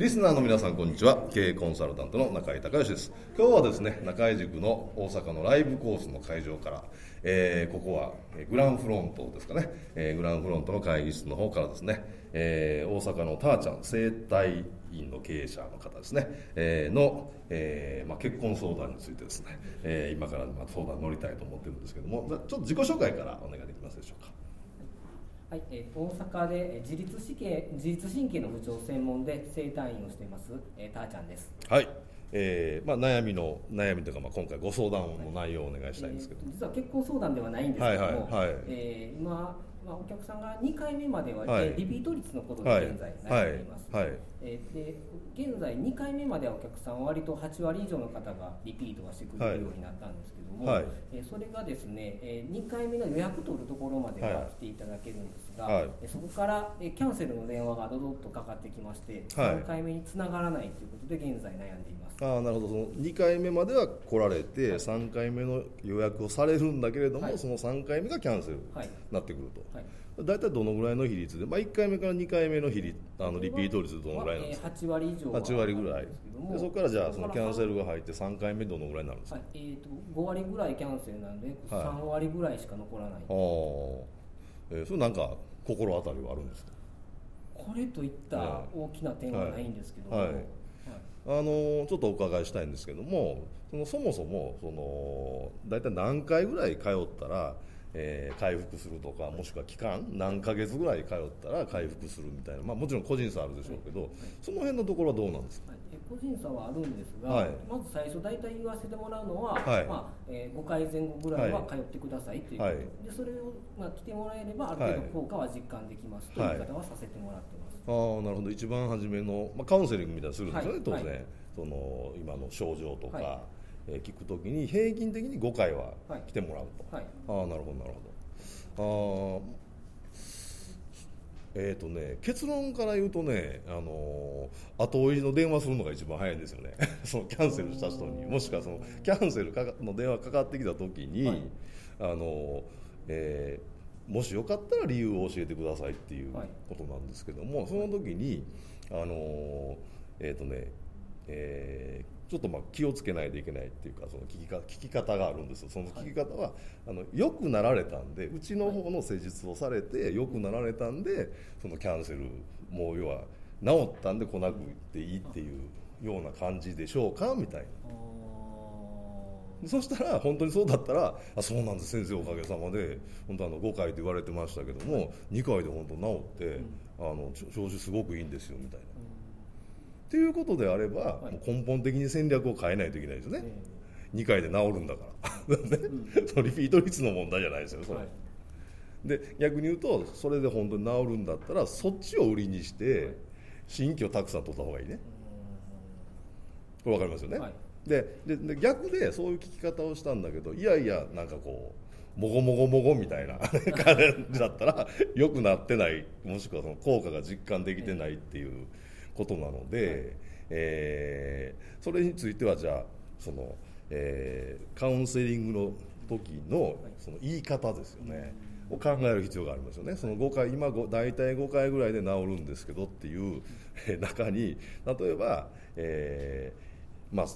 リスナーの皆さんこんにちは。経営コンサルタントの中井隆義です。今日はですね中井塾の大阪のライブコースの会場から、えーここはグランフロントですかね、えーグランフロントの会議室の方からですね、えー大阪のたーちゃん生態院の経営者の方ですね、えーの、えーまあ、結婚相談についてですね、えー今からま相談乗りたいと思ってるんですけどもちょっと自己紹介からお願いできますでしょうか。はい、えー大阪でえー自律神経自律神経の不調専門で整体院をしています、えー、たーちゃんです。はい、えーまあ、悩みの悩みというか、まあ、今回ご相談の内容をお願いしたいんですけど、えー実は結婚相談ではないんですけども、はいはいはいえー今、まあ、お客さんが2回目までは、はい。えーリピート率のことではい。現在はい悩んでいます。はい。えーで現在2回目まではお客さんは割と8割以上の方がリピートはしてくれるようになったんですけども、はい。えーそれがですね、え2回目の予約取るところまでははい来ていただけるんですが、はい。えーそこから、えーキャンセルの電話がドドッとかかってきまして、はい。3回目につながらないということで現在悩んでいます。ああなるほど。その2回目までは来られて3回目の予約をされるんだけれども、はい。その3回目がキャンセルにはい。なってくると、はい。大体どのぐらいの比率で、まあ、1回目から2回目の比率あのリピート率どのぐらいなんですか、まあえー8割以上は。8割ぐらい。ですけどもでそこからじゃあそのキャンセルがが入って3回目どのぐらいになるんですか、はい。えー、と5割ぐらいキャンセルなんで、はい。3割ぐらいしか残らない。ああ、えーそれなんか心当たりはあるんですか？これといった大きな点はないんですけども、はい。はい。あのちょっとお伺いしたいんですけどもそのそもそもその大体何回ぐらい通ったら、えー回復するとかもしくは期間何ヶ月ぐらい通ったら回復するみたいな、まあ、もちろん個人差あるでしょうけど、その辺のところはどうなんですか？はいえ個人差はあるんですが、はい。まず最初大体言わせてもらうのは、はい。まあえー5回前後ぐらいは通ってくださいという。こと、はい。でそれを、まあ、来てもらえればある程度効果は実感できますという言い方はさせてもらってます。ああなるほど。一番初めの、まあ、カウンセリングみたいにするんですよね、はい。当然、はいその今の症状とか、はいえー聞くときに平均的に5回ははい。来てもらうと、はい。ああなるほどなるほど。ああえーとね、結論から言うとね、あのー後追いの電話するのが一番早いんですよね。そのキャンセルした人に。もしくはそのキャンセルかかの電話かかってきた時に、はい。あのーえーもしよかったら理由を教えてくださいっていうはい。ことなんですけども、その時にあのーえっ、とねえーちょっとまあ気をつけないといけないっていうかその聞きか聞き方があるんですよ。その聞き方は、あの良くなられたんでうちの方の施術をされて良くなられたんでそのキャンセルもう要は治ったんで来なくていいっていうような感じでしょうかみたいな。そしたら本当にそうだったら「あそうなんです先生おかげさまで本当あの5回って言われてましたけども2回で本当治って、あの調子すごくいいんですよ」みたいな。っていうことであれば、はい。もう根本的に戦略を変えないといけないですよね、え2回で治るんだから、ね。そのリピート率の問題じゃないですよそれ、はい。で逆に言うとそれで本当に治るんだったらそっちを売りにして新規をたくさん取った方がいいね。これ分かりますよね、はい。ででで逆でそういう聞き方をしたんだけどいやいやなんかこうもごもごもごみたいな 感じだったら良くなってないもしくはその効果が実感できてないっていうことなので、えーそれについてはじゃあその、えーカウンセリングの時のその言い方ですよね、を考える必要がありますよね。その5回今ご大体5回ぐらいで治るんですけどっていうえー 中に例えば、えーまあ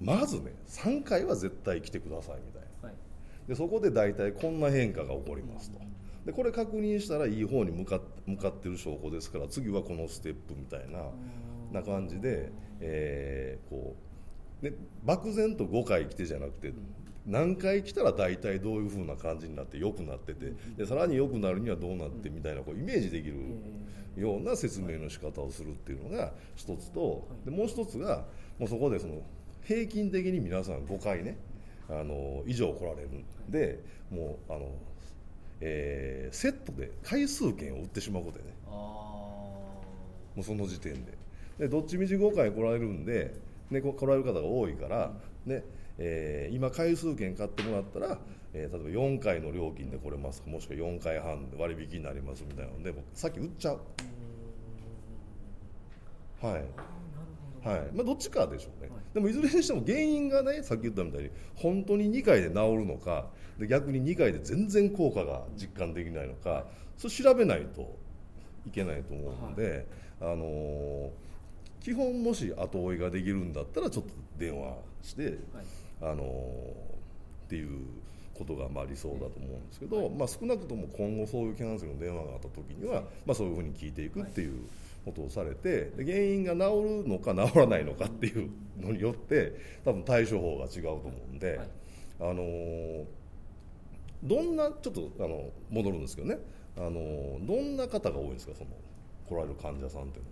まずね3回は絶対来てくださいみたいな。はい。でそこで大体こんな変化が起こりますと。でこれ確認したらいい方に向かっ向かってる証拠ですから次はこのステップみたいなな感じで、えーこうね、漠然と5回来てじゃなくて何回来たら大体どういう風な感じになって良くなっててでさらに良くなるにはどうなってみたいなこうイメージできるような説明の仕方をするっていうのが一つと、でもう一つがもうそこでその平均的に皆さん5回ねあの以上来られるんでもうあの、えーセットで回数券を売ってしまうことでね。あもうその時点で。でどっちみち5回来られるんで、ね、こ来られる方が多いから、ねえー今回数券買ってもらったら、えー例えば4回の料金で来れますかもしくは4回半で割引になりますみたいなのでもうさっき売っちゃう。はいはい。まあ、どっちかでしょうね、はい。でもいずれにしても原因がねさっき言ったみたいに本当に2回で治るのかで逆に2回で全然効果が実感できないのかそれ調べないといけないと思うので、あのー基本もし後追いができるんだったらちょっと電話して、はい。あのーっていうことがまあ理想だと思うんですけど、まあ、少なくとも今後そういうキャンセルの電話があった時には、まあ、そういうふうに聞いていくっていうことをされてで原因が治るのか治らないのかっていうのによって多分対処法が違うと思うんで、はい。あのーどんなちょっとあの戻るんですけどね、あのーどんな方が多いんですか？その来られる患者さんっていう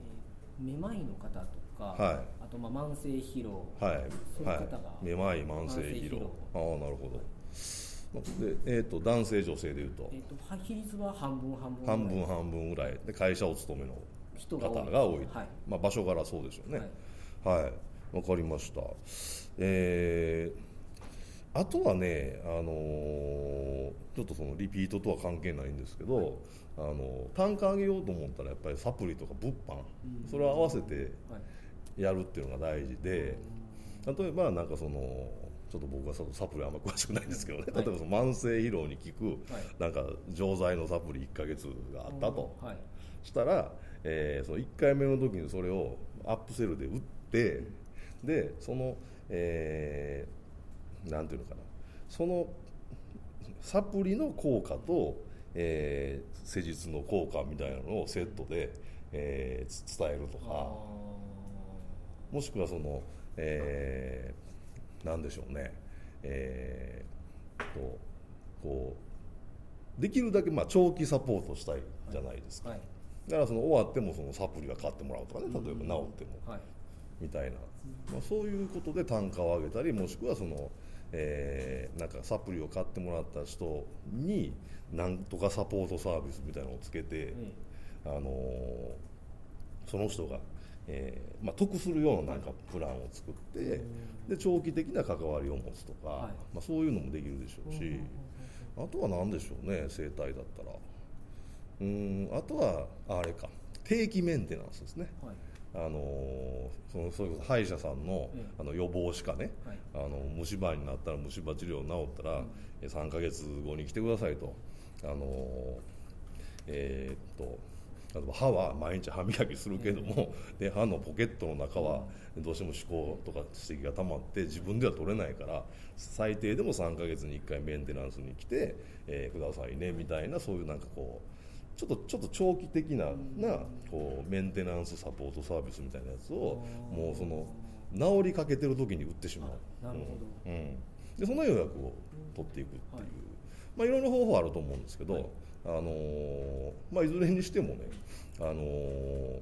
えーめまいの方とか、はい。あとまあ慢性疲労、のははい。そういうはい。方がめまい慢性疲労。ああなるほど。で、えー、と男性女性でいうと。えー、とは比率は半分半分ぐらい。半分半分ぐらい。で会社お勤めの。方人が多い。が多い、はい。まあ、場所柄そうでしょうね。はい。はい。わ、かりました。えーあとはね、あのーちょっとそのリピートとは関係ないんですけど、あの単価上げようと思ったらやっぱりサプリとか物販、うん。それを合わせてはい。やるっていうのが大事で例えばなんかそのちょっと僕はサプリあんま詳しくないんですけどね、はい。例えばその慢性疲労に効く、はい。なんか錠剤のサプリ1ヶ月があったと、はい。したら、えーその1回目の時にそれをアップセルで売ってでその、えーなんていうのかな。そのサプリの効果と、えー施術の効果みたいなのをセットで、えー伝えるとか。もしくはその、えーなんでしょうね。えーとこうできるだけまあ長期サポートしたいじゃないですか、ーはい。だからその終わってもそのサプリは買ってもらうとかね例えば治ってもはい。みたいな、まあ、そういうことで単価を上げたりもしくはその、えーなんかサプリを買ってもらった人になんとかサポートサービスみたいなのをつけて、えあのーその人が、えーまあ、得するようななんかプランを作ってで長期的な関わりを持つとか、はい。まあ、そういうのもできるでしょうし。うんうんうんあとは何でしょうね整体だったらうーんあとはあれか。定期メンテナンスですね。はい。あのーそのそれこそ歯医者さんの,、ええ。あの予防歯科ね、はい。あの虫歯になったら虫歯治療治ったら、え3ヶ月後に来てくださいと。あのーえーっと例えば歯は毎日歯磨きするけども、で歯のポケットの中はどうしても歯垢とか指摘が溜まって自分では取れないから最低でも3ヶ月に1回メンテナンスに来て、えーくださいねみたいなそういうなんかこうちょっとちょっと長期的ななこうメンテナンスサポートサービスみたいなやつをもうその治りかけてる時に売ってしまう。あなるほど。うん。うん。でその予約を取っていくっていう、はい。まあ、いろんな方法あると思うんですけど、はいい。あのーまあ、いずれにしてもね、あのー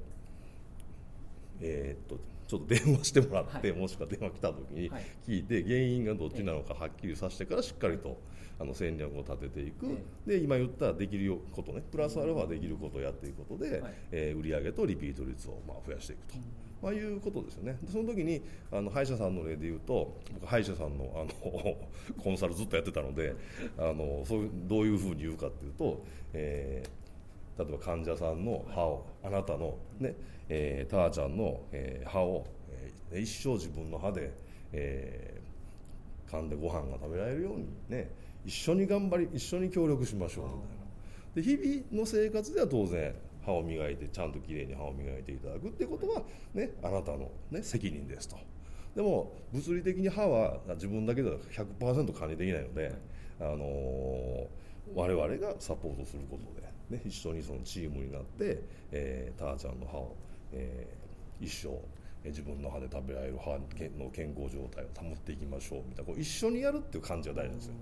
えーっとちょっと電話してもらって、はい。もしくは電話来た時にはい。聞いて、原因がどっちなのかはっきりさせてからしっかりとあの戦略を立てていく、で今言ったできることねプラスアルファできることをやっていくことで、はい。えー売上とリピート率をまあ増やしていくと。まあ、いうことですよね。でその時にあの歯医者さんの例で言うと僕歯医者さんのあのコンサルずっとやってたのであのそういうどういうふうに言うかっていうと、えー例えば患者さんの歯をあなたのね、えー、ターちゃんの、えー歯を、えー一生自分の歯で、えー噛んでご飯が食べられるようにね一緒に頑張り一緒に協力しましょうみたいな。で日々の生活では当然歯を磨いてちゃんときれいに歯を磨いていただくってことは、ね、あなたの、ね、責任ですとでも物理的に歯は自分だけでは100%管理できないので、あのー我々がサポートすることで、ね、一緒にそのチームになって、えー、ターちゃんの歯を、えー一生えー自分の歯で食べられる歯の健康状態を保っていきましょうみたいなこう一緒にやるっていう感じが大事なんですよ。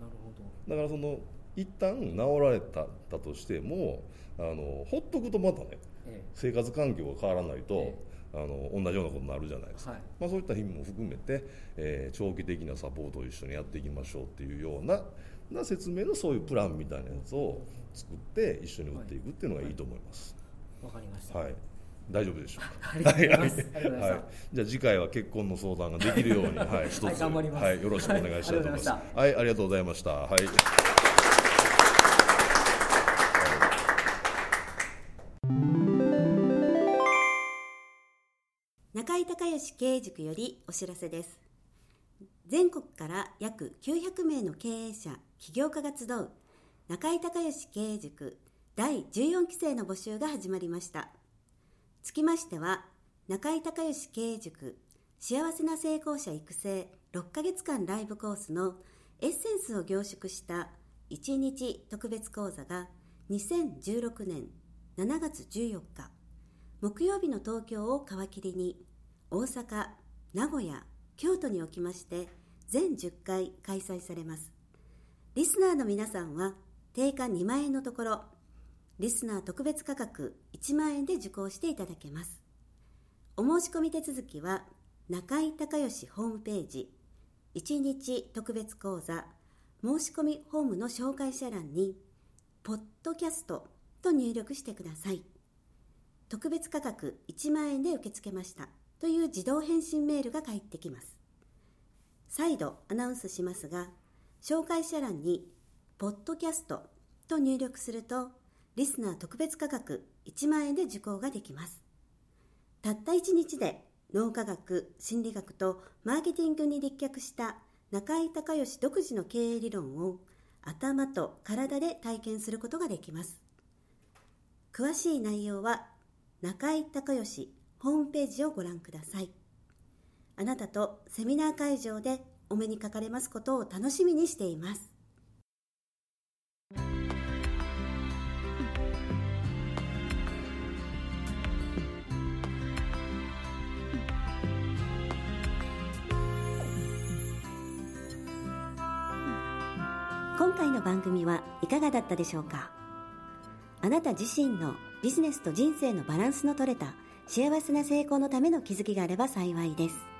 なるほど。だからその一旦治られたとしてもあのほっとくとまたねえ生活環境が変わらないと、えあの同じようなことになるじゃないですか、はい。まあ、そういった意味も含めて、えー長期的なサポートを一緒にやっていきましょうっていうようなな説明のそういうプランみたいなやつを作って一緒に打っていくっていうのがいいと思います。えわかりました、はい。大丈夫でしょうか？ありがとうございます。はい。はい。じゃあ次回は結婚の相談ができるように、はい、一つ、はいよろしくお願いしたいと思います。はいありがとうございましはい、ありがとうございました。はい。中井隆義経営塾よりお知らせです。全国から約900名の経営者起業家が集う中井隆義経営塾第14期生の募集が始まりました。つきましては中井隆義経営塾幸せな成功者育成6ヶ月間ライブコースのエッセンスを凝縮した1日特別講座が2016年7月14日木曜日の東京を皮切りに大阪、名古屋、京都におきまして全10回開催されます。リスナーの皆さんは定価2万円のところリスナー特別価格1万円で受講していただけます。お申し込み手続きは中井隆義ホームページ1日特別講座申し込みホームの紹介者欄に「ポッドキャスト」と入力してください。特別価格1万円で受け付けましたという自動返信メールが返ってきます。再度アナウンスしますが紹介者欄に「ポッドキャスト」と入力するとリスナー特別価格1万円で受講ができます。たった1日で脳科学心理学とマーケティングに立脚した中井隆義独自の経営理論を頭と体で体験することができます。詳しい内容は中井隆義ホームページをご覧ください。あなたとセミナー会場でお目にかかれますことを楽しみにしています。今回の番組はいかがだったでしょうか？あなた自身のビジネスと人生のバランスの取れた幸せな成功のための気づきがあれば幸いです。